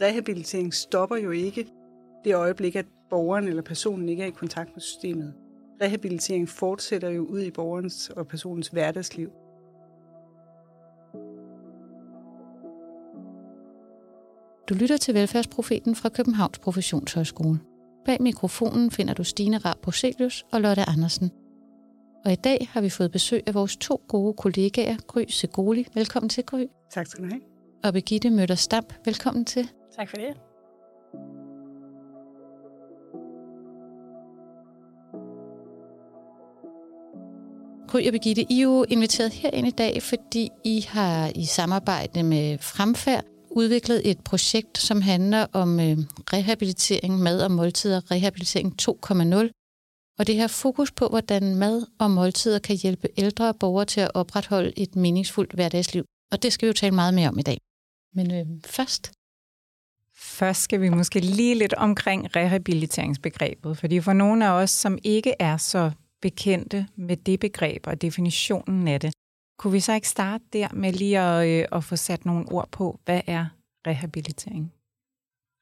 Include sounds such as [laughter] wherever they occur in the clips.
Rehabilitering stopper jo ikke det øjeblik, at borgeren eller personen ikke er i kontakt med systemet. Rehabilitering fortsætter jo ud i borgerens og personens hverdagsliv. Du lytter til Velfærdsprofeten fra Københavns Professionshøjskole. Bag mikrofonen finder du Stine Raab Broselius og Lotte Andersen. Og i dag har vi fået besøg af vores to gode kollegaer, Gry Segoli. Velkommen til, Gry. Tak skal du have. Og Birgitte Møller Stamp. Velkommen til. Tak for det. Gry og Birgitte, I er jo inviteret herind i dag, fordi I har i samarbejde med Fremfærd udviklet et projekt, som handler om øh, rehabilitering, mad og måltider, rehabilitering 2.0. Og det her fokus på, hvordan mad og måltider kan hjælpe ældre borgere til at opretholde et meningsfuldt hverdagsliv. Og det skal vi jo tale meget mere om i dag. Men øh, først... Først skal vi måske lige lidt omkring rehabiliteringsbegrebet, fordi for nogle af os, som ikke er så bekendte med det begreb og definitionen af det, kunne vi så ikke starte der med lige at, øh, at få sat nogle ord på, hvad er rehabilitering?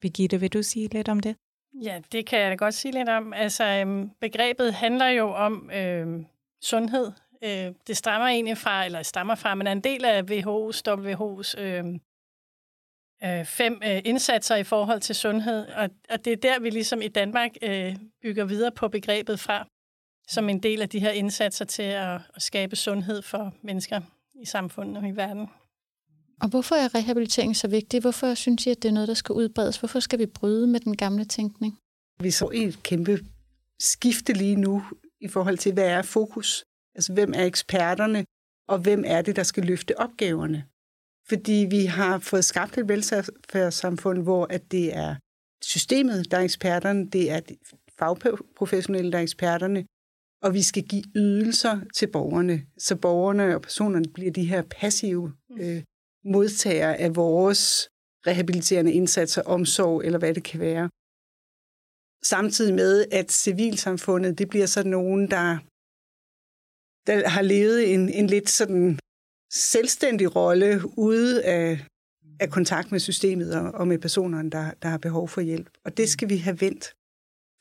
Birgitte, vil du sige lidt om det? Ja, det kan jeg da godt sige lidt om. Altså, øhm, begrebet handler jo om øhm, sundhed. Øh, det stammer egentlig fra, eller stammer fra, men er en del af WHO's, WHO's øhm, øh, fem øh, indsatser i forhold til sundhed. Og, og det er der, vi ligesom i Danmark øh, bygger videre på begrebet fra som en del af de her indsatser til at, at skabe sundhed for mennesker i samfundet og i verden. Og hvorfor er rehabilitering så vigtig? Hvorfor synes I, at det er noget, der skal udbredes? Hvorfor skal vi bryde med den gamle tænkning? Vi så et kæmpe skifte lige nu i forhold til, hvad er fokus? Altså, hvem er eksperterne, og hvem er det, der skal løfte opgaverne? Fordi vi har fået skabt et velfærdssamfund, hvor at det er systemet, der er eksperterne, det er fagprofessionelle, der er eksperterne, og vi skal give ydelser til borgerne, så borgerne og personerne bliver de her passive mm. øh, modtagere af vores rehabiliterende indsatser, omsorg eller hvad det kan være. Samtidig med, at civilsamfundet, det bliver så nogen, der, der har levet en, en lidt sådan selvstændig rolle ude af, af kontakt med systemet og, og med personerne, der, der har behov for hjælp. Og det skal vi have vendt.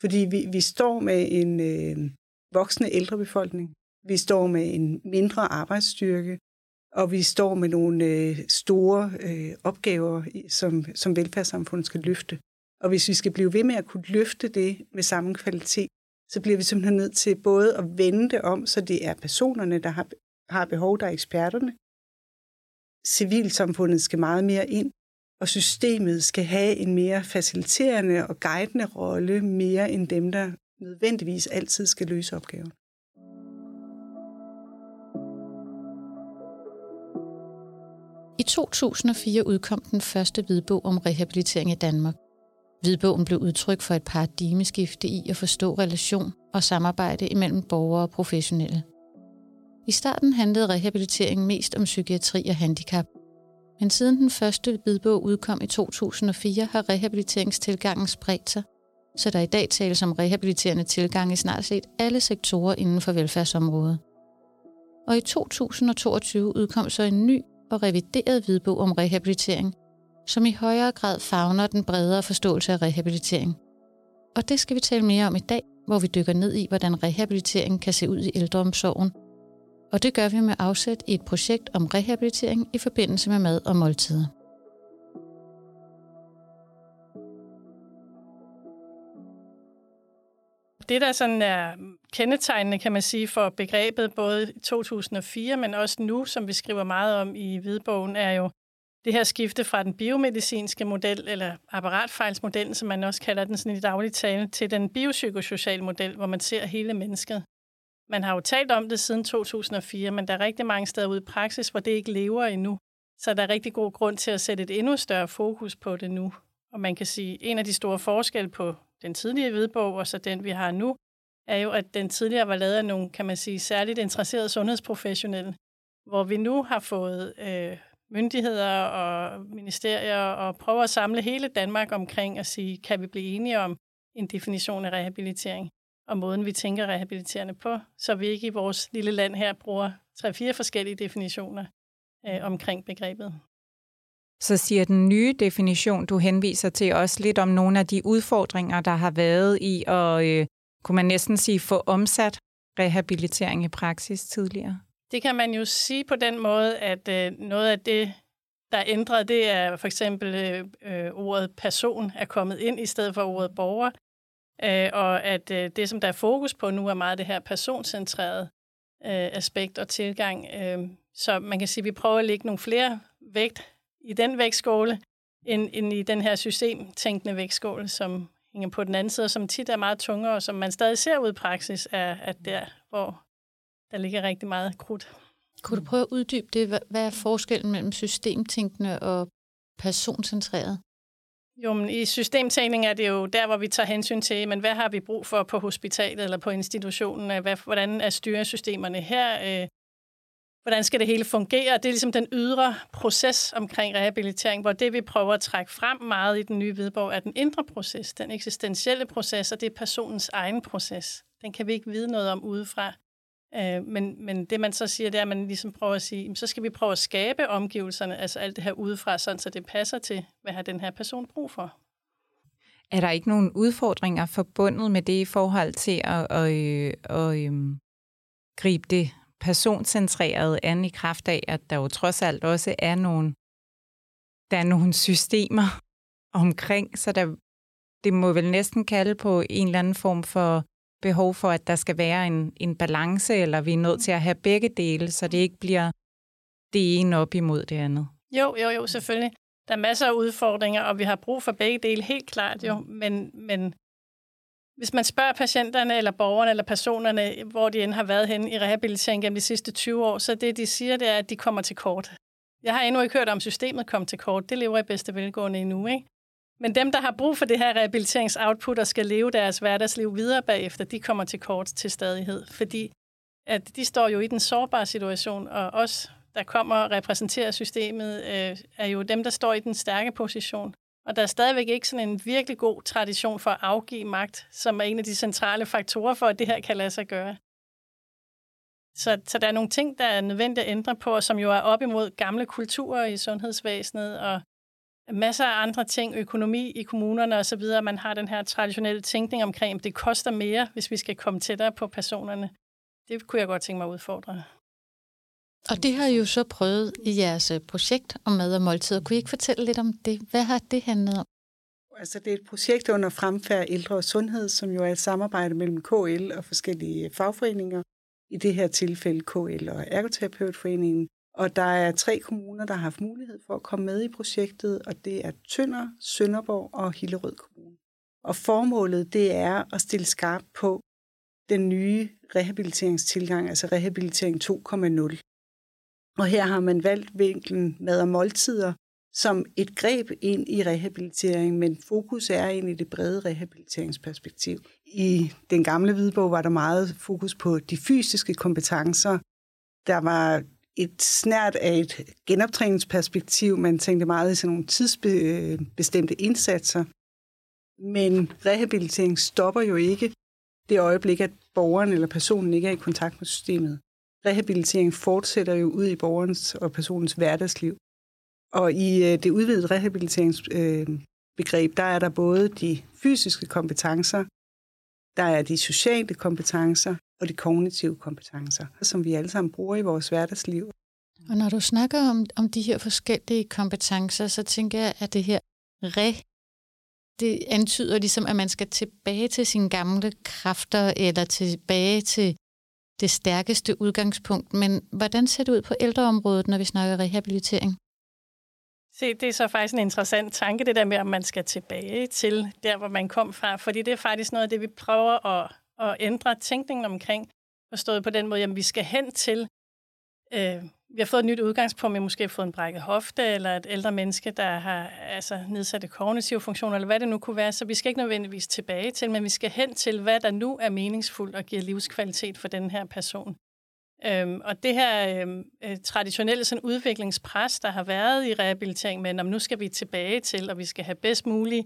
Fordi vi, vi står med en, øh, voksende ældrebefolkning. Vi står med en mindre arbejdsstyrke, og vi står med nogle øh, store øh, opgaver, som, som velfærdssamfundet skal løfte. Og hvis vi skal blive ved med at kunne løfte det med samme kvalitet, så bliver vi simpelthen nødt til både at vende det om, så det er personerne, der har, har behov, der er eksperterne. Civilsamfundet skal meget mere ind, og systemet skal have en mere faciliterende og guidende rolle, mere end dem, der nødvendigvis altid skal løse opgaven. I 2004 udkom den første hvidbog om rehabilitering i Danmark. Hvidbogen blev udtryk for et paradigmeskifte i at forstå relation og samarbejde imellem borgere og professionelle. I starten handlede rehabilitering mest om psykiatri og handicap, men siden den første hvidbog udkom i 2004, har rehabiliteringstilgangen spredt sig så der i dag tales om rehabiliterende tilgang i snart set alle sektorer inden for velfærdsområdet. Og i 2022 udkom så en ny og revideret hvidbog om rehabilitering, som i højere grad favner den bredere forståelse af rehabilitering. Og det skal vi tale mere om i dag, hvor vi dykker ned i, hvordan rehabilitering kan se ud i ældreomsorgen. Og det gør vi med afsæt i et projekt om rehabilitering i forbindelse med mad og måltider. Det, der sådan er kendetegnende, kan man sige, for begrebet både i 2004, men også nu, som vi skriver meget om i Hvidbogen, er jo det her skifte fra den biomedicinske model, eller apparatfejlsmodellen, som man også kalder den sådan i daglig tale, til den biopsykosociale model, hvor man ser hele mennesket. Man har jo talt om det siden 2004, men der er rigtig mange steder ude i praksis, hvor det ikke lever endnu. Så der er rigtig god grund til at sætte et endnu større fokus på det nu. Og man kan sige, at en af de store forskelle på den tidligere hvidbog og så den, vi har nu, er jo, at den tidligere var lavet af nogle, kan man sige, særligt interesserede sundhedsprofessionelle, hvor vi nu har fået øh, myndigheder og ministerier og prøver at samle hele Danmark omkring og sige, kan vi blive enige om en definition af rehabilitering og måden, vi tænker rehabiliterende på, så vi ikke i vores lille land her bruger tre-fire forskellige definitioner øh, omkring begrebet. så siger den nye definition, du henviser til, også lidt om nogle af de udfordringer, der har været i at, øh, kunne man næsten sige, få omsat rehabilitering i praksis tidligere? Det kan man jo sige på den måde, at øh, noget af det, der er ændret, det er for eksempel øh, øh, ordet person er kommet ind i stedet for ordet borger, øh, og at øh, det, som der er fokus på nu, er meget det her personcentrerede øh, aspekt og tilgang. Øh, så man kan sige, at vi prøver at lægge nogle flere vægt i den vægtskåle, end, end i den her systemtænkende vægtskåle, som hænger på den anden side, som tit er meget tungere, og som man stadig ser ud i praksis, er at der, hvor der ligger rigtig meget krudt. Kunne du prøve at uddybe det? Hvad er forskellen mellem systemtænkende og personcentreret? Jo, men i systemtænkning er det jo der, hvor vi tager hensyn til, men hvad har vi brug for på hospitalet eller på institutionen? Øh, hvad, hvordan er styresystemerne her? Øh, hvordan skal det hele fungere? Det er ligesom den ydre proces omkring rehabilitering, hvor det, vi prøver at trække frem meget i den nye Hvidborg, er den indre proces, den eksistentielle proces, og det er personens egen proces. Den kan vi ikke vide noget om udefra. Øh, men, men det, man så siger, det er, at man ligesom prøver at sige, så skal vi prøve at skabe omgivelserne, altså alt det her udefra, sådan så det passer til, hvad har den her person brug for. Er der ikke nogen udfordringer forbundet med det i forhold til at, at, øh, at, at at gribe det personcentreret an i kraft af, at der jo trods alt også er nogle, der er nogle systemer omkring, så der, det må vel næsten kalde på en eller anden form for behov for, at der skal være en, en balance, eller vi er nødt til at have begge dele, så det ikke bliver det ene op imod det andet. Jo, jo, jo, selvfølgelig. Der er masser af udfordringer, og vi har brug for begge dele, helt klart jo. Men, men hvis man spørger patienterne, eller borgerne, eller personerne, hvor de end har været henne i rehabilitering gennem de sidste 20 år, så det, de siger, det er, at de kommer til kort. Jeg har endnu ikke hørt om systemet komme til kort. Det lever i bedste velgående endnu, ikke? Men dem, der har brug for det her rehabiliteringsoutput og skal leve deres hverdagsliv videre bagefter, de kommer til kort til stadighed, fordi at de står jo i den sårbare situation, og os, der kommer og repræsenterer systemet, øh, er jo dem, der står i den stærke position. Og der er stadigvæk ikke sådan en virkelig god tradition for at afgive magt, som er en af de centrale faktorer for, at det her kan lade sig gøre. Så, så der er nogle ting, der er nødvendigt at ændre på, og som jo er op imod gamle kulturer i sundhedsvæsenet, og masser af andre ting, økonomi i kommunerne osv. Man har den her traditionelle tænkning omkring, at det koster mere, hvis vi skal komme tættere på personerne. Det kunne jeg godt tænke mig at udfordre. Og det har I jo så prøvet i jeres øh, projekt om mad og måltider. Kunne I ikke fortælle lidt om det? Hvad har det handlet om? Altså, det er et projekt under fremfærd ældre og sundhed, som jo er et samarbejde mellem KL og forskellige fagforeninger. I det her tilfælde KL og Ergoterapeutforeningen. Og der er tre kommuner, der har haft mulighed for at komme med i projektet, og det er Tønder, Sønderborg og Hillerød Kommune. Og formålet det er at stille skarpt på den nye rehabiliteringstilgang, altså rehabilitering 2.0. Og her har man valgt vinklen mad og måltider som et greb ind i rehabilitering, men fokus er ind i det brede rehabiliteringsperspektiv. I den gamle hvidbog var der meget fokus på de fysiske kompetencer. Der var et snært af et genoptræningsperspektiv. Man tænkte meget i sådan nogle tidsbestemte indsatser. Men rehabilitering stopper jo ikke det øjeblik, at borgeren eller personen ikke er i kontakt med systemet. Rehabilitering fortsætter jo ud i borgerens og personens hverdagsliv. Og i øh, det udvidede rehabiliteringsbegreb, øh, der er der både de fysiske kompetencer, der er de sociale kompetencer, og de kognitive kompetencer, som vi alle sammen bruger i vores hverdagsliv. Og når du snakker om, om de her forskellige kompetencer, så tænker jeg, at det her re, det antyder ligesom, at man skal tilbage til sine gamle kræfter, eller tilbage til det stærkeste udgangspunkt. Men hvordan ser det ud på ældreområdet, når vi snakker rehabilitering? Se, det er så faktisk en interessant tanke, det der med, om man skal tilbage til der, hvor man kom fra. Fordi det er faktisk noget af det, vi prøver at at ændre tænkningen omkring, forstået på den måde, at vi skal hen til, øh, vi har fået et nyt udgangspunkt, vi har måske fået en brækket hofte, eller et ældre menneske, der har altså, nedsatte kognitive funktioner, eller hvad det nu kunne være, så vi skal ikke nødvendigvis tilbage til, men vi skal hen til, hvad der nu er meningsfuldt og giver livskvalitet for den her person. Øhm, og det her øhm, øh, traditionelle sådan udviklingspres, der har været i rehabilitering, men om nu skal vi tilbage til, og vi skal have bedst mulig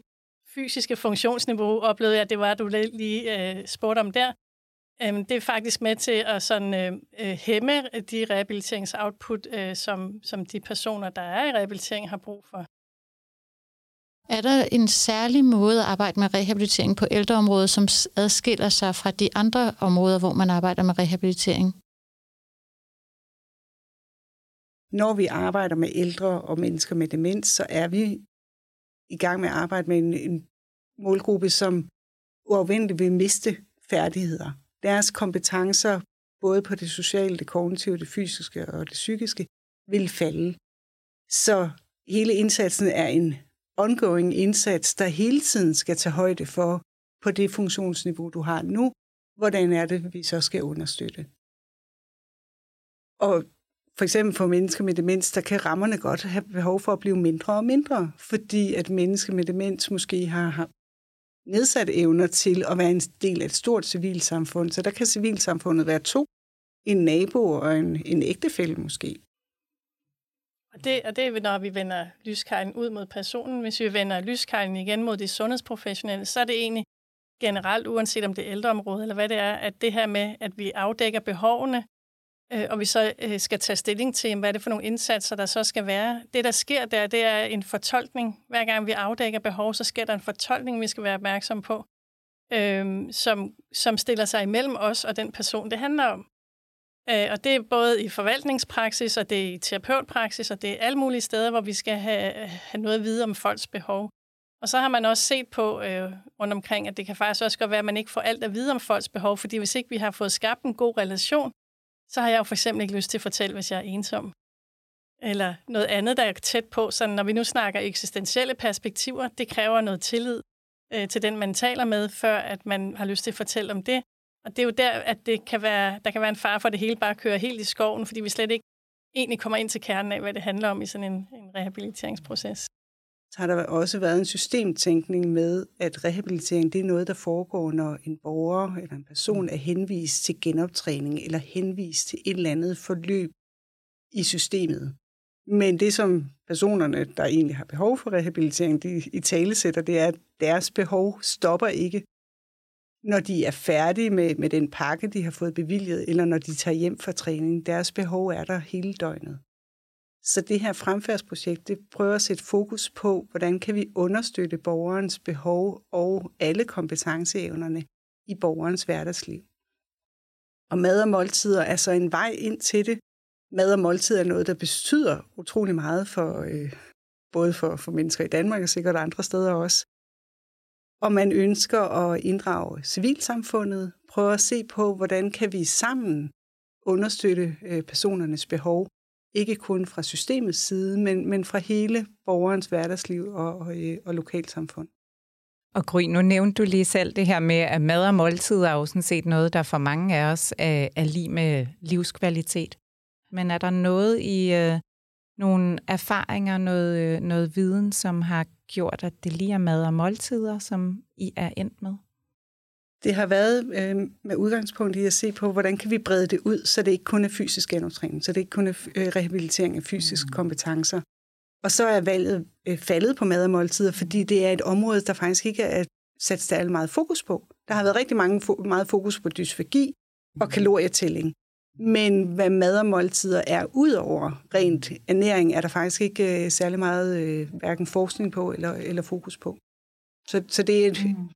fysiske funktionsniveau, oplevede jeg, det var, du lige øh, spurgte om der. Øhm, det er faktisk med til at sådan, øh, øh hæmme øh, de rehabiliteringsoutput, øh, som, som de personer, der er i rehabilitering, har brug for. Er der en særlig måde at arbejde med rehabilitering på ældreområdet, som adskiller sig fra de andre områder, hvor man arbejder med rehabilitering? Når vi arbejder med ældre og mennesker med demens, så er vi i gang med at arbejde med en, en målgruppe, som uafvendeligt vil miste færdigheder. Deres kompetencer, både på det sociale, det kognitive, det fysiske og det psykiske, vil falde. Så hele indsatsen er en ongoing indsats, der hele tiden skal tage højde for, på det funktionsniveau, du har nu, hvordan er det, vi så skal understøtte. Og for eksempel for mennesker med demens, der kan rammerne godt have behov for at blive mindre og mindre, fordi at mennesker med demens måske har nedsat evner til at være en del af et stort civilsamfund. Så der kan civilsamfundet være to, en nabo og en, en ægtefælle måske. Og det, og det er, når vi vender lyskejlen ud mod personen. Hvis vi vender lyskejlen igen mod de sundhedsprofessionelle, så er det egentlig generelt, uanset om det er ældreområde eller hvad det er, at det her med, at vi afdækker behovene, øh, og vi så øh, skal tage stilling til, hvad er det for nogle indsatser, der så skal være. Det, der sker der, det er en fortolkning. Hver gang vi afdækker behov, så sker der en fortolkning, vi skal være opmærksom på, øh, som, som stiller sig imellem os og den person, det handler om. Øh, og det er både i forvaltningspraksis, og det er i terapeutpraksis, og det er alle mulige steder, hvor vi skal have, have noget at vide om folks behov. Og så har man også set på øh, rundt omkring, at det kan faktisk også godt være, at man ikke får alt at vide om folks behov, fordi hvis ikke vi har fået skabt en god relation, så har jeg jo for eksempel ikke lyst til at fortælle, hvis jeg er ensom. Eller noget andet, der er tæt på. Så når vi nu snakker eksistentielle perspektiver, det kræver noget tillid øh, til den, man taler med, før at man har lyst til at fortælle om det. Og det er jo der, at det kan være, der kan være en far for, at det hele bare kører helt i skoven, fordi vi slet ikke egentlig kommer ind til kernen af, hvad det handler om i sådan en, en rehabiliteringsproces. Så har der også været en systemtænkning med, at rehabilitering det er noget, der foregår, når en borger eller en person er henvist til genoptræning eller henvist til et eller andet forløb i systemet. Men det, som personerne, der egentlig har behov for rehabilitering, de i tale sætter, det er, at deres behov stopper ikke når de er færdige med, med den pakke, de har fået bevilget, eller når de tager hjem fra træning. Deres behov er der hele døgnet. Så det her fremfærdsprojekt, det prøver at sætte fokus på, hvordan kan vi understøtte borgerens behov og alle kompetenceevnerne i borgerens hverdagsliv. Og mad og måltider er så en vej ind til det. Mad og måltider er noget, der betyder utrolig meget for øh, både for, for mennesker i Danmark og sikkert andre steder også og man ønsker at inddrage civilsamfundet, prøve at se på, hvordan kan vi sammen understøtte øh, personernes behov, ikke kun fra systemets side, men, men fra hele borgerens hverdagsliv og, og, øh, og lokalsamfund. Og Gry, nu nævnte du lige selv det her med, at mad og måltid er jo sådan set noget, der for mange af os er, er lige med livskvalitet. Men er der noget i øh, nogle erfaringer, noget, øh, noget viden, som har gjort, at det lige er mad og måltider, som I er endt med? Det har været øh, med udgangspunkt i at se på, hvordan kan vi brede det ud, så det ikke kun er fysisk genoptræning, så det ikke kun er øh, rehabilitering af fysiske mm. kompetencer. Og så er valget øh, faldet på mad og måltider, fordi det er et område, der faktisk ikke er sat særlig meget fokus på. Der har været rigtig mange, meget fokus på dysfagi og kalorietælling. Men hvad mad og måltider er ud over rent ernæring, er der faktisk ikke øh, særlig meget øh, hverken forskning på eller, eller fokus på. Så, så det er et, mm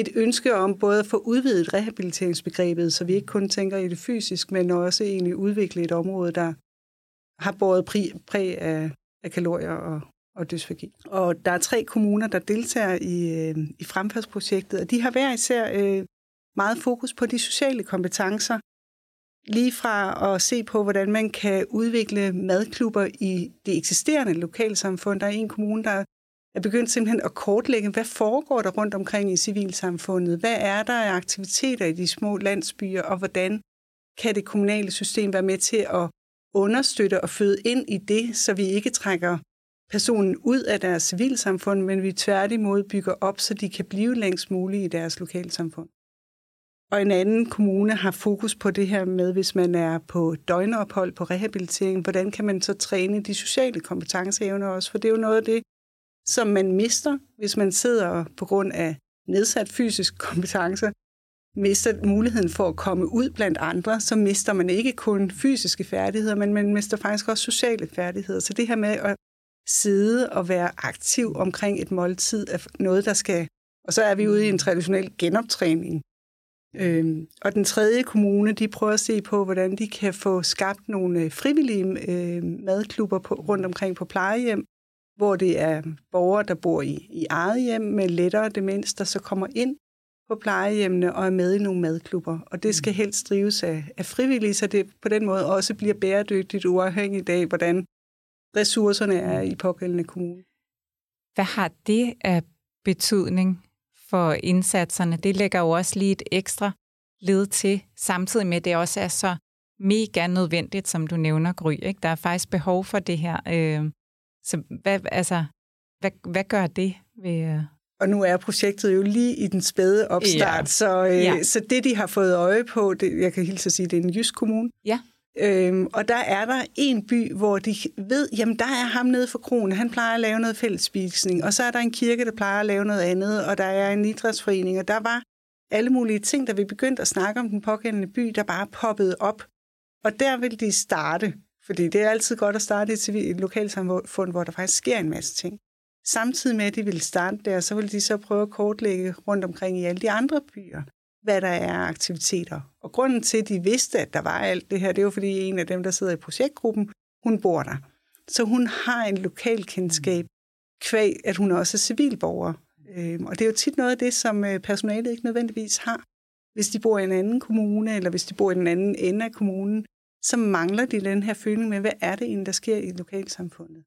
et ønske om både at få udvidet rehabiliteringsbegrebet, så vi ikke kun tænker i det fysisk, men også egentlig udvikle et område, der har båret præg præ af, af kalorier og, og dysfagi. Og der er tre kommuner, der deltager i, øh, i fremfærdsprojektet, og de har hver især øh, meget fokus på de sociale kompetencer, lige fra at se på, hvordan man kan udvikle madklubber i det eksisterende lokalsamfund. Der er en kommune, der er begyndt simpelthen at kortlægge, hvad foregår der rundt omkring i civilsamfundet? Hvad er der af aktiviteter i de små landsbyer, og hvordan kan det kommunale system være med til at understøtte og føde ind i det, så vi ikke trækker personen ud af deres civilsamfund, men vi tværtimod bygger op, så de kan blive længst muligt i deres lokalsamfund. Og en anden kommune har fokus på det her med, hvis man er på døgnophold på rehabilitering, hvordan kan man så træne de sociale kompetenceevner også? For det er jo noget af det, som man mister, hvis man sidder på grund af nedsat fysisk kompetence mister muligheden for at komme ud blandt andre, så mister man ikke kun fysiske færdigheder, men man mister faktisk også sociale færdigheder. Så det her med at sidde og være aktiv omkring et måltid er noget, der skal... Og så er vi ude i en traditionel genoptræning. Øhm, og den tredje kommune, de prøver at se på, hvordan de kan få skabt nogle frivillige øh, madklubber på, rundt omkring på plejehjem, hvor det er borgere, der bor i, i eget hjem med lettere demens, der så kommer ind på plejehjemmene og er med i nogle madklubber. Og det skal helst drives af, af frivillige, så det på den måde også bliver bæredygtigt uafhængigt af, hvordan ressourcerne er i pågældende kommune. Hvad har det af betydning for indsatserne? Det lægger jo også lige et ekstra led til, samtidig med, at det også er så mega nødvendigt, som du nævner, Gry. Ikke? Der er faktisk behov for det her. Øh, så hvad, altså, hvad, hvad gør det ved... Øh? Og nu er projektet jo lige i den spæde opstart, ja. Så, øh, ja. så det, de har fået øje på, det, jeg kan hilse at sige, det er en jysk kommune. Ja. Øhm, og der er der en by, hvor de ved, jamen der er ham nede for kronen, han plejer at lave noget fællesspisning, og så er der en kirke, der plejer at lave noget andet, og der er en idrætsforening, og der var alle mulige ting, der vi begyndte at snakke om den pågældende by, der bare poppede op. Og der vil de starte, fordi det er altid godt at starte i et lokalsamfund, hvor der faktisk sker en masse ting. Samtidig med, at de ville starte der, så ville de så prøve at kortlægge rundt omkring i alle de andre byer hvad der er aktiviteter. Og grunden til, at de vidste, at der var alt det her, det var fordi en af dem, der sidder i projektgruppen, hun bor der. Så hun har en lokal kendskab, kvæg, at hun også er civilborger. Øhm, og det er jo tit noget af det, som øh, personalet ikke nødvendigvis har. Hvis de bor i en anden kommune, eller hvis de bor i den anden ende af kommunen, så mangler de den her føling med, hvad er det egentlig, der sker i lokalsamfundet.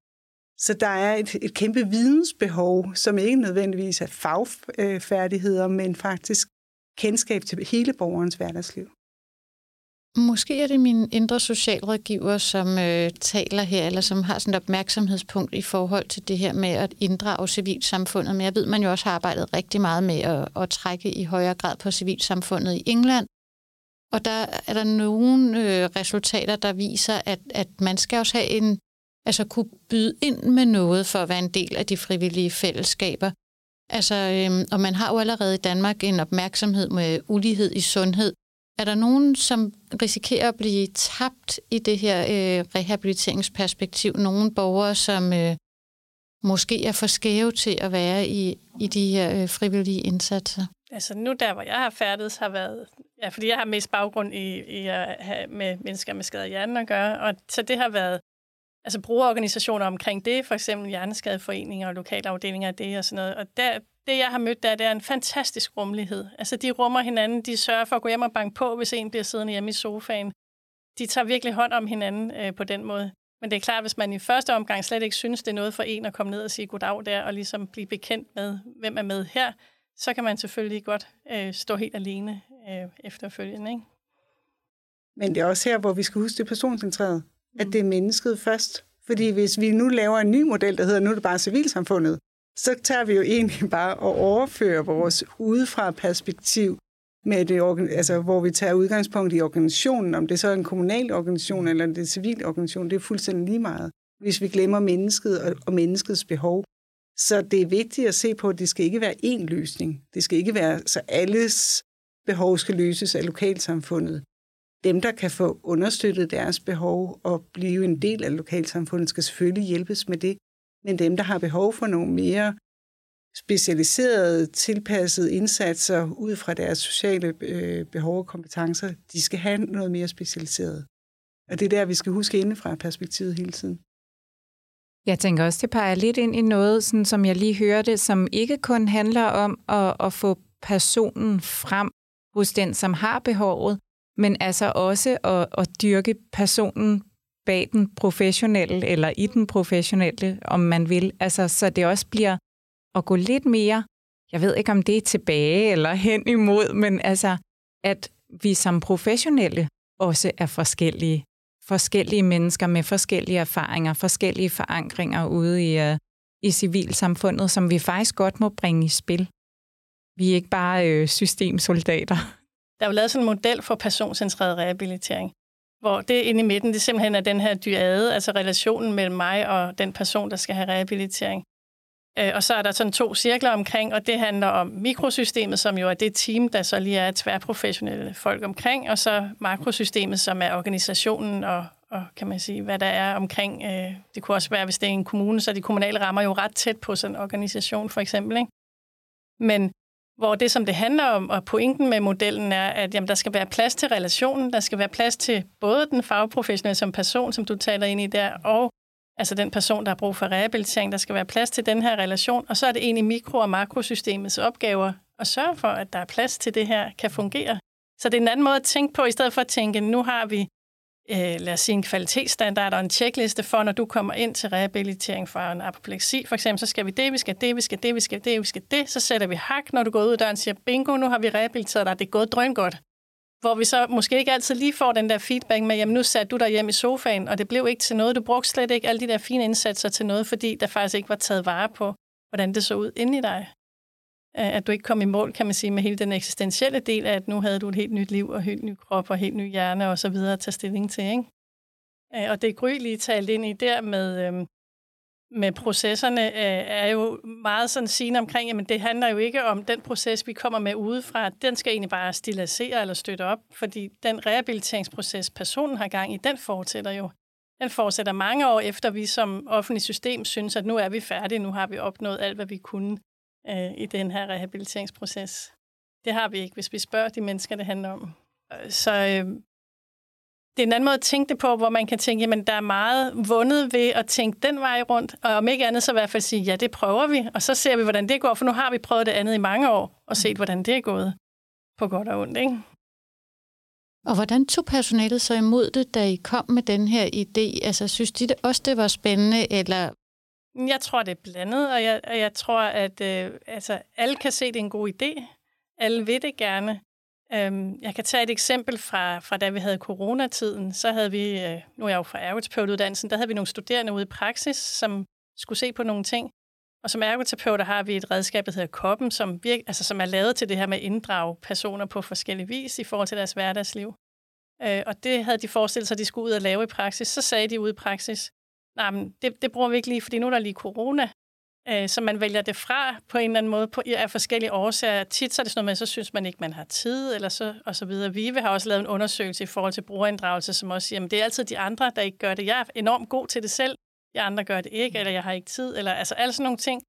Så der er et, et kæmpe vidensbehov, som ikke nødvendigvis er fagfærdigheder, men faktisk kendskab til hele borgerens hverdagsliv. Måske er det min indre socialrådgiver, som øh, taler her, eller som har sådan et opmærksomhedspunkt i forhold til det her med at inddrage civilsamfundet. Men jeg ved, man jo også har arbejdet rigtig meget med at, at trække i højere grad på civilsamfundet i England. Og der er der nogle øh, resultater, der viser, at, at man skal også have en, altså kunne byde ind med noget for at være en del af de frivillige fællesskaber. Altså, øhm, og man har jo allerede i Danmark en opmærksomhed med ulighed i sundhed. Er der nogen, som risikerer at blive tabt i det her øh, rehabiliteringsperspektiv? Nogle borgere, som øh, måske er for skæve til at være i, i de her øh, frivillige indsatser? Altså nu der, hvor jeg har færdet, har været... Ja, fordi jeg har mest baggrund i, i at have med mennesker med skadet hjernen at gøre, og så det har været altså brugerorganisationer omkring det, for eksempel Hjerneskadeforeninger og lokale afdelinger af det og sådan noget. Og der, det, jeg har mødt der, det er en fantastisk rummelighed. Altså, de rummer hinanden, de sørger for at gå hjem og banke på, hvis en bliver siddende hjemme i sofaen. De tager virkelig hånd om hinanden øh, på den måde. Men det er klart, hvis man i første omgang slet ikke synes, det er noget for en at komme ned og sige goddag der, og ligesom blive bekendt med, hvem er med her, så kan man selvfølgelig godt øh, stå helt alene øh, efterfølgende. Ikke? Men det er også her, hvor vi skal huske det personcentreret at det er mennesket først. Fordi hvis vi nu laver en ny model, der hedder, nu er det bare civilsamfundet, så tager vi jo egentlig bare og overfører vores udefra perspektiv, med det, altså, hvor vi tager udgangspunkt i organisationen, om det så er en kommunal organisation eller en civil organisation, det er fuldstændig lige meget, hvis vi glemmer mennesket og, og menneskets behov. Så det er vigtigt at se på, at det skal ikke være én løsning. Det skal ikke være, så alles behov skal løses af lokalsamfundet dem, der kan få understøttet deres behov og blive en del af lokalsamfundet, skal selvfølgelig hjælpes med det. Men dem, der har behov for nogle mere specialiserede, tilpassede indsatser ud fra deres sociale øh, behov og kompetencer, de skal have noget mere specialiseret. Og det er der, vi skal huske indefra perspektivet hele tiden. Jeg tænker også, det peger lidt ind i noget, sådan som jeg lige hørte, som ikke kun handler om at, at få personen frem hos den, som har behovet, men altså også at, at dyrke personen bag den professionelle, eller i den professionelle, om man vil. Altså, så det også bliver at gå lidt mere, jeg ved ikke om det er tilbage eller hen imod, men altså, at vi som professionelle også er forskellige. Forskellige mennesker med forskellige erfaringer, forskellige forankringer ude i, uh, i civilsamfundet, som vi faktisk godt må bringe i spil. Vi er ikke bare øh, systemsoldater. Der er jo lavet sådan en model for personcentreret rehabilitering, hvor det inde i midten, det simpelthen er den her dyade, altså relationen mellem mig og den person, der skal have rehabilitering. Øh, og så er der sådan to cirkler omkring, og det handler om mikrosystemet, som jo er det team, der så lige er tværprofessionelle folk omkring, og så makrosystemet, som er organisationen og, og kan man sige, hvad der er omkring. Øh, det kunne også være, hvis det er en kommune, så de kommunale rammer jo ret tæt på sådan en organisation, for eksempel. Ikke? Men hvor det, som det handler om, og pointen med modellen er, at jamen, der skal være plads til relationen, der skal være plads til både den fagprofessionelle som person, som du taler ind i der, og altså den person, der har brug for rehabilitering, der skal være plads til den her relation, og så er det egentlig mikro- og makrosystemets opgaver at sørge for, at der er plads til det her kan fungere. Så det er en anden måde at tænke på, i stedet for at tænke, nu har vi øh, lad os sige, en kvalitetsstandard og en tjekliste for, når du kommer ind til rehabilitering for en apopleksi. For eksempel, så skal vi det, vi skal det, vi skal det, vi skal det, vi skal det. Så sætter vi hak, når du går ud af døren og siger, bingo, nu har vi rehabiliteret dig, det er gået drøn godt. Hvor vi så måske ikke altid lige får den der feedback med, jamen nu satte du dig hjem i sofaen, og det blev ikke til noget. Du brugte slet ikke alle de der fine indsatser til noget, fordi der faktisk ikke var taget vare på, hvordan det så ud inde i dig. Øh, at du ikke kom i mål, kan man sige, med hele den eksistentielle del af, at nu havde du et helt nyt liv og helt ny krop og helt ny hjerne og så videre at tage stilling til. Ikke? Øh, og det Gry lige talt ind i der med, øhm, med processerne, øh, er jo meget sådan sigende omkring, at det handler jo ikke om den proces, vi kommer med udefra. Den skal egentlig bare stilisere eller støtte op, fordi den rehabiliteringsproces, personen har gang i, den fortsætter jo. Den fortsætter mange år efter, vi som offentlig system synes, at nu er vi færdige, nu har vi opnået alt, hvad vi kunne øh, i den her rehabiliteringsproces. Det har vi ikke, hvis vi spørger de mennesker, det handler om. Så øh, det er en anden måde at tænke det på, hvor man kan tænke, at der er meget vundet ved at tænke den vej rundt, og om ikke andet så i hvert fald sige, ja, det prøver vi, og så ser vi, hvordan det går, for nu har vi prøvet det andet i mange år, og set, hvordan det er gået på godt og ondt. Ikke? Og hvordan tog personalet så imod det, da I kom med den her idé? Altså, synes de det også, det var spændende, eller jeg tror, det er blandet, og jeg, og jeg tror, at øh, altså, alle kan se, det er en god idé. Alle vil det gerne. Øhm, jeg kan tage et eksempel fra, fra da vi havde coronatiden. Så havde vi, øh, nu er jeg jo fra ergoterapeutuddannelsen, der havde vi nogle studerende ude i praksis, som skulle se på nogle ting. Og som ergoterapeuter har vi et redskab, der hedder Koppen, som, virke, altså, som er lavet til det her med at inddrage personer på forskellige vis i forhold til deres hverdagsliv. Øh, og det havde de forestillet sig, at de skulle ud og lave i praksis. Så sagde de ude i praksis, nej, men det, det bruger vi ikke lige, fordi nu er der lige corona. Øh, så man vælger det fra på en eller anden måde på, af forskellige årsager. Tit så er det sådan noget med, så synes man ikke, man har tid, eller så, og så videre. Vive har også lavet en undersøgelse i forhold til brugerinddragelse, som også siger, at det er altid de andre, der ikke gør det. Jeg er enormt god til det selv, de andre gør det ikke, eller jeg har ikke tid, eller altså alle sådan nogle ting.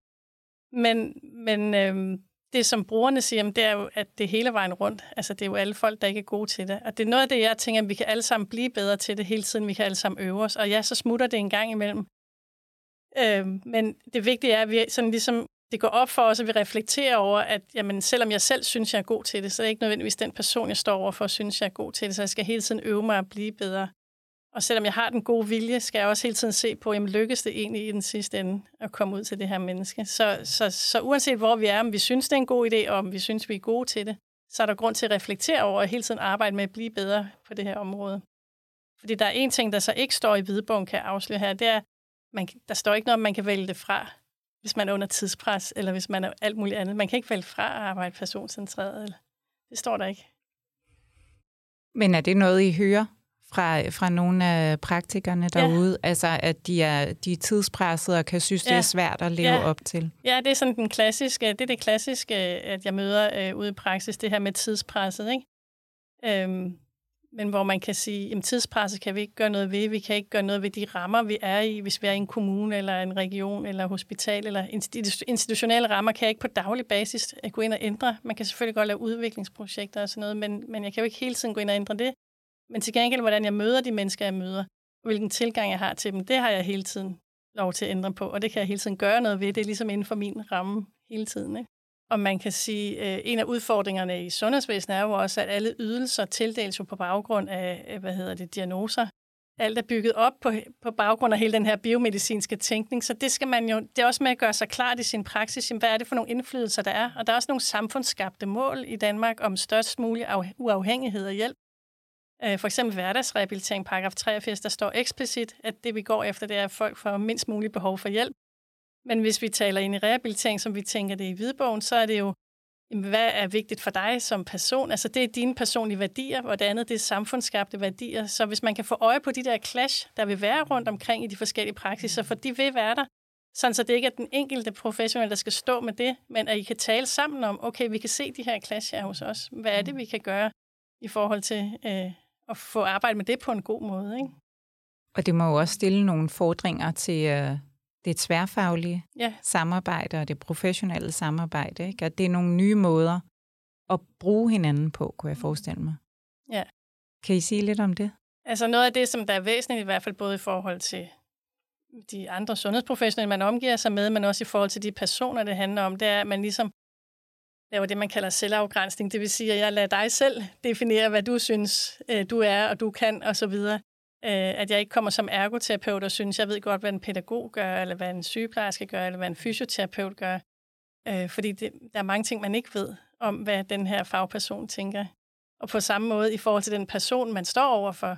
Men, men øhm, det, som brugerne siger, det er jo, at det er hele vejen rundt. Altså, det er jo alle folk, der ikke er gode til det. Og det er noget af det, jeg tænker, at vi kan alle sammen blive bedre til det hele tiden. Vi kan alle sammen øve os. Og ja, så smutter det en gang imellem. Øh, men det vigtige er, at vi sådan ligesom, det går op for os, at vi reflekterer over, at jamen, selvom jeg selv synes, jeg er god til det, så er det ikke nødvendigvis den person, jeg står overfor, synes, jeg er god til det. Så jeg skal hele tiden øve mig at blive bedre. Og selvom jeg har den gode vilje, skal jeg også hele tiden se på, jamen lykkes det egentlig i den sidste ende at komme ud til det her menneske. Så, så, så uanset hvor vi er, om vi synes, det er en god idé, og om vi synes, vi er gode til det, så er der grund til at reflektere over og hele tiden arbejde med at blive bedre på det her område. Fordi der er en ting, der så ikke står i hvidbogen, kan jeg afsløre her, det er, man, der står ikke noget, om man kan vælge det fra, hvis man er under tidspres, eller hvis man er alt muligt andet. Man kan ikke vælge fra at arbejde personcentreret. Eller, det står der ikke. Men er det noget, I hører fra, fra nogle af praktikerne derude? Ja. Altså, at de er, de er tidspresset og kan synes, ja. det er svært at leve ja. op til? Ja, det er sådan den klassiske, det er det klassiske, at jeg møder øh, ude i praksis, det her med tidspresset, ikke? Øhm, men hvor man kan sige, at tidspresset kan vi ikke gøre noget ved. Vi kan ikke gøre noget ved de rammer, vi er i, hvis vi er i en kommune, eller en region, eller hospital, eller institutionelle rammer, kan jeg ikke på daglig basis gå ind og ændre. Man kan selvfølgelig godt lave udviklingsprojekter og sådan noget, men, men jeg kan jo ikke hele tiden gå ind og ændre det. Men til gengæld, hvordan jeg møder de mennesker, jeg møder, og hvilken tilgang jeg har til dem, det har jeg hele tiden lov til at ændre på, og det kan jeg hele tiden gøre noget ved. Det er ligesom inden for min ramme hele tiden. Ikke? Og man kan sige, at en af udfordringerne i sundhedsvæsenet er jo også, at alle ydelser tildeles jo på baggrund af, øh, hvad hedder det, diagnoser. Alt er bygget op på, på baggrund af hele den her biomedicinske tænkning, så det skal man jo, det er også med at gøre sig klart i sin praksis, hvad er det for nogle indflydelser, der er. Og der er også nogle samfundsskabte mål i Danmark om størst mulig uafhængighed og hjælp. Øh, for eksempel hverdagsrehabilitering, paragraf 83, der står eksplicit, at det vi går efter, det er, at folk får mindst muligt behov for hjælp. Men hvis vi taler ind i rehabilitering, som vi tænker det i hvidbogen, så er det jo, hvad er vigtigt for dig som person? Altså det er dine personlige værdier, og det andet det er samfundsskabte værdier. Så hvis man kan få øje på de der clash, der vil være rundt omkring i de forskellige praksiser, for de vil være der, Sådan så det ikke er den enkelte professionelle, der skal stå med det, men at I kan tale sammen om, okay, vi kan se de her clash her hos os. Hvad er det, vi kan gøre i forhold til øh, at få arbejde med det på en god måde? Ikke? Og det må jo også stille nogle fordringer til øh, det tværfaglige Ja. samarbejde og det professionelle samarbejde. Ikke? Og det er nogle nye måder at bruge hinanden på, kunne jeg forestille mig. Ja. Kan I sige lidt om det? Altså noget af det, som der er væsentligt i hvert fald både i forhold til de andre sundhedsprofessionelle, man omgiver sig med, men også i forhold til de personer, det handler om, det er, at man ligesom laver det, man kalder selvafgrænsning. Det vil sige, at jeg lader dig selv definere, hvad du synes, øh, du er, og du kan, og så videre. Øh, At jeg ikke kommer som ergoterapeut og synes, jeg ved godt, hvad en pædagog gør, eller hvad en sygeplejerske gør, eller hvad en fysioterapeut gør. Øh, Fordi det, der er mange ting, man ikke ved om, hvad den her fagperson tænker. Og på samme måde i forhold til den person, man står overfor,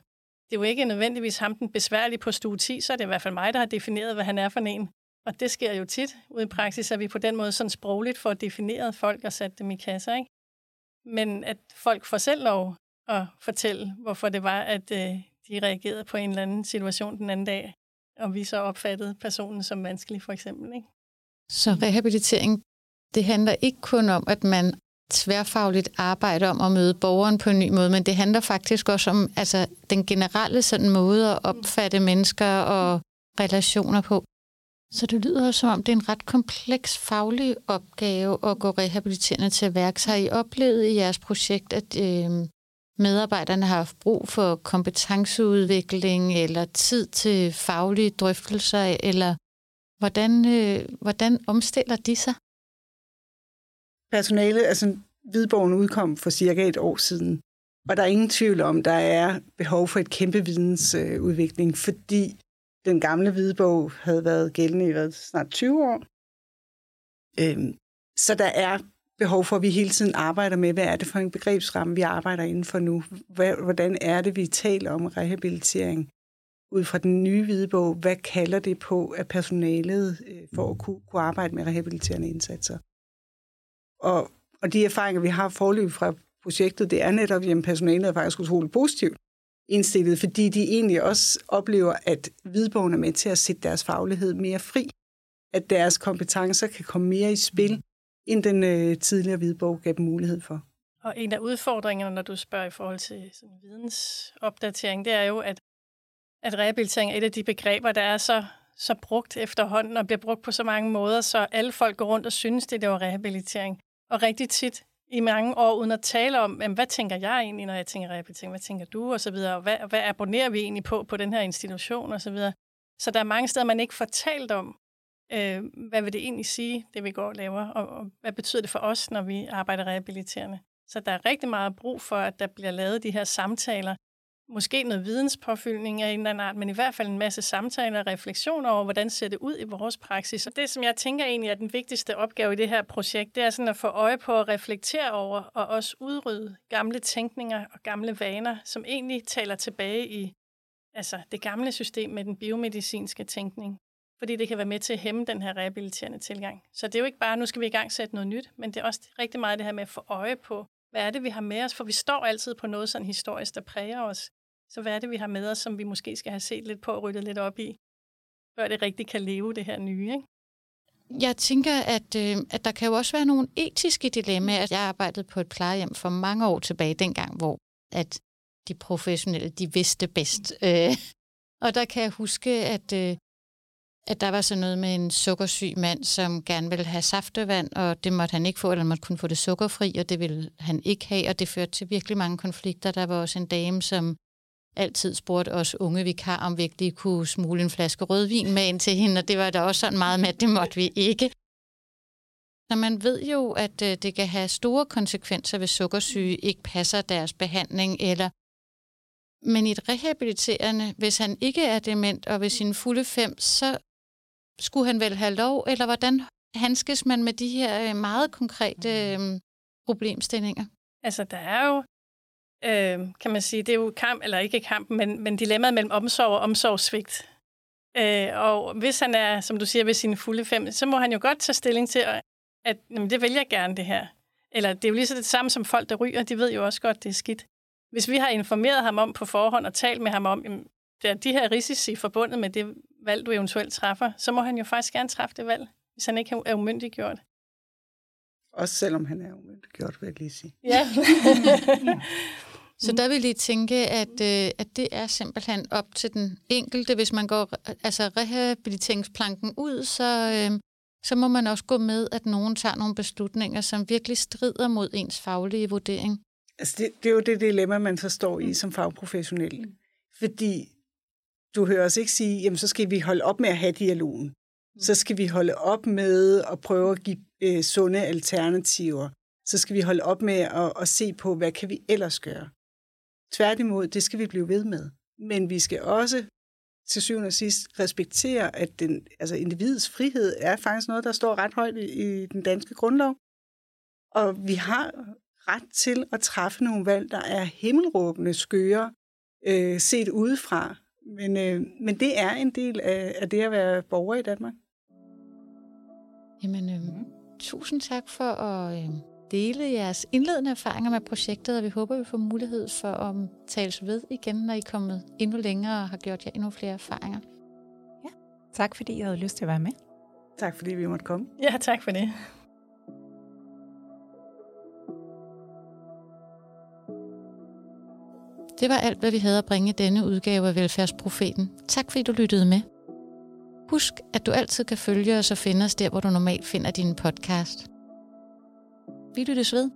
det er jo ikke nødvendigvis ham den besværlige på stue 10, så er det i hvert fald mig, der har defineret, hvad han er for en. Og det sker jo tit ude i praksis, at vi på den måde sådan sprogligt får defineret folk og sat dem i kasser. Ikke? Men at folk får selv lov at fortælle, hvorfor det var, at øh, de reagerede på en eller anden situation den anden dag, og vi så opfattede personen som vanskelig, for eksempel. Ikke? Så rehabilitering, det handler ikke kun om, at man tværfagligt arbejder om at møde borgeren på en ny måde, men det handler faktisk også om altså, den generelle sådan måde at opfatte mennesker og relationer på. Så det lyder også som om, det er en ret kompleks faglig opgave at gå rehabiliterende til værks. Har I oplevet i jeres projekt, at øh, medarbejderne har haft brug for kompetenceudvikling eller tid til faglige drøftelser, eller hvordan, øh, hvordan omstiller de sig? Personalet, altså Hvidbogen udkom for cirka et år siden, og der er ingen tvivl om, der er behov for et kæmpe vidensudvikling, øh, fordi den gamle hvidbog havde været gældende i hvad, snart 20 år. Øhm, så der er behov for, at vi hele tiden arbejder med, hvad er det for en begrebsramme, vi arbejder inden for nu? Hvad- Hvordan er det, vi taler om rehabilitering? Ud fra den nye hvidebog, hvad kalder det på, at personalet øh, for at kunne, kunne arbejde med rehabiliterende indsatser? Og, og de erfaringer, vi har forløb fra projektet, det er netop, at personalet er faktisk utroligt positivt indstillet, fordi de egentlig også oplever, at hvidbogen er med til at sætte deres faglighed mere fri. At deres kompetencer kan komme mere i spil, end den øh, tidligere hvidbog gav dem mulighed for. Og en af udfordringerne, når du spørger i forhold til sådan vidensopdatering, det er jo, at, at rehabilitering er et af de begreber, der er så, så brugt efterhånden og bliver brugt på så mange måder, så alle folk går rundt og synes, det, det var rehabilitering. Og rigtig tit i mange år, uden at tale om, jamen, hvad tænker jeg egentlig, når jeg tænker rehabilitering, hvad tænker du, og så videre, og hvad, hvad abonnerer vi egentlig på, på den her institution, og så videre. Så der er mange steder, man ikke får talt om, øh, hvad vil det egentlig sige, det vi går og laver, og, og hvad betyder det for os, når vi arbejder rehabiliterende. Så der er rigtig meget brug for, at der bliver lavet de her samtaler, måske noget videnspåfyldning af en eller anden art, men i hvert fald en masse samtaler og refleksioner over, hvordan ser det ud i vores praksis. Og det, som jeg tænker egentlig er den vigtigste opgave i det her projekt, det er sådan at få øje på at reflektere over og også udrydde gamle tænkninger og gamle vaner, som egentlig taler tilbage i altså det gamle system med den biomedicinske tænkning. Fordi det kan være med til at hæmme den her rehabiliterende tilgang. Så det er jo ikke bare, nu skal vi i gang sætte noget nyt, men det er også rigtig meget det her med at få øje på, hvad er det, vi har med os? For vi står altid på noget sådan historisk, der præger os. Så hvad er det, vi har med os, som vi måske skal have set lidt på og ryddet lidt op i, før det rigtig kan leve det her nye, ikke? Jeg tænker, at, øh, at der kan jo også være nogle etiske dilemmaer. Jeg arbejdede på et plejehjem for mange år tilbage, dengang, hvor at de professionelle, de vidste bedst. Øh, og der kan jeg huske, at, øh, at der var sådan noget med en sukkersyg mand, som gerne ville have saftevand, og det måtte han ikke få, eller måtte kun få det sukkerfri, og det ville han ikke have, og det førte til virkelig mange konflikter. Der var også en dame, som altid spurgte os unge vikar, om vi ikke lige kunne smule en flaske rødvin med ind til hende, og det var der også sådan meget med, at det måtte vi ikke. Så man ved jo, at øh, det kan have store konsekvenser, hvis sukkersyge ikke passer deres behandling, eller men i et rehabiliterende, hvis han ikke er dement og ved sine fulde fem, så skulle han vel have lov, eller hvordan handskes man med de her øh, meget konkrete øh, problemstillinger? Altså, der er jo, øh, kan man sige, det er jo kamp, eller ikke kamp, men, men dilemmaet mellem omsorg og omsorgssvigt. Øh, og hvis han er, som du siger, ved sine fulde fem, så må han jo godt tage stilling til, at, at jamen, det vil jeg gerne, det her. Eller det er jo lige så det samme som folk, der ryger, de ved jo også godt, det er skidt. Hvis vi har informeret ham om på forhånd og talt med ham om, jamen, der er de her risici forbundet med det, valg, du eventuelt træffer, så må han jo faktisk gerne træffe det valg, hvis han ikke er umyndiggjort. Også selvom han er umyndiggjort, vil jeg lige sige. Ja. [laughs] Så der vil I tænke, at, øh, at det er simpelthen op til den enkelte. Hvis man går altså rehabiliteringsplanken ud, så, øh, så må man også gå med, at nogen tager nogle beslutninger, som virkelig strider mod ens faglige vurdering. Altså det, det er jo det dilemma, man så står i som fagprofessionel. Fordi du hører os ikke sige, jamen så skal vi holde op med at have dialogen. Så skal vi holde op med at prøve at give øh, sunde alternativer. Så skal vi holde op med at, at se på, hvad kan vi ellers gøre. Tværtimod, det skal vi blive ved med. Men vi skal også til syvende og sidst respektere, at den, altså individets frihed er faktisk noget, der står ret højt i, i den danske grundlov. Og vi har ret til at træffe nogle valg, der er himmelråbende skøre, øh, set udefra. Men, øh, men det er en del af, af det at være borger i Danmark. Jamen, øh, tusind tak for at øh, dele jeres indledende erfaringer med projektet, og vi håber, vi får mulighed for at tales ved igen, når I er kommet endnu længere og har gjort jer endnu flere erfaringer. Ja, tak fordi I havde lyst til at være med. Tak fordi vi måtte komme. Ja, tak for det. Det var alt, hvad vi havde at bringe i denne udgave af Velfærdsprofeten. Tak fordi du lyttede med. Husk, at du altid kan følge os og finde os der, hvor du normalt finder din podcast. Vi lyttes ved.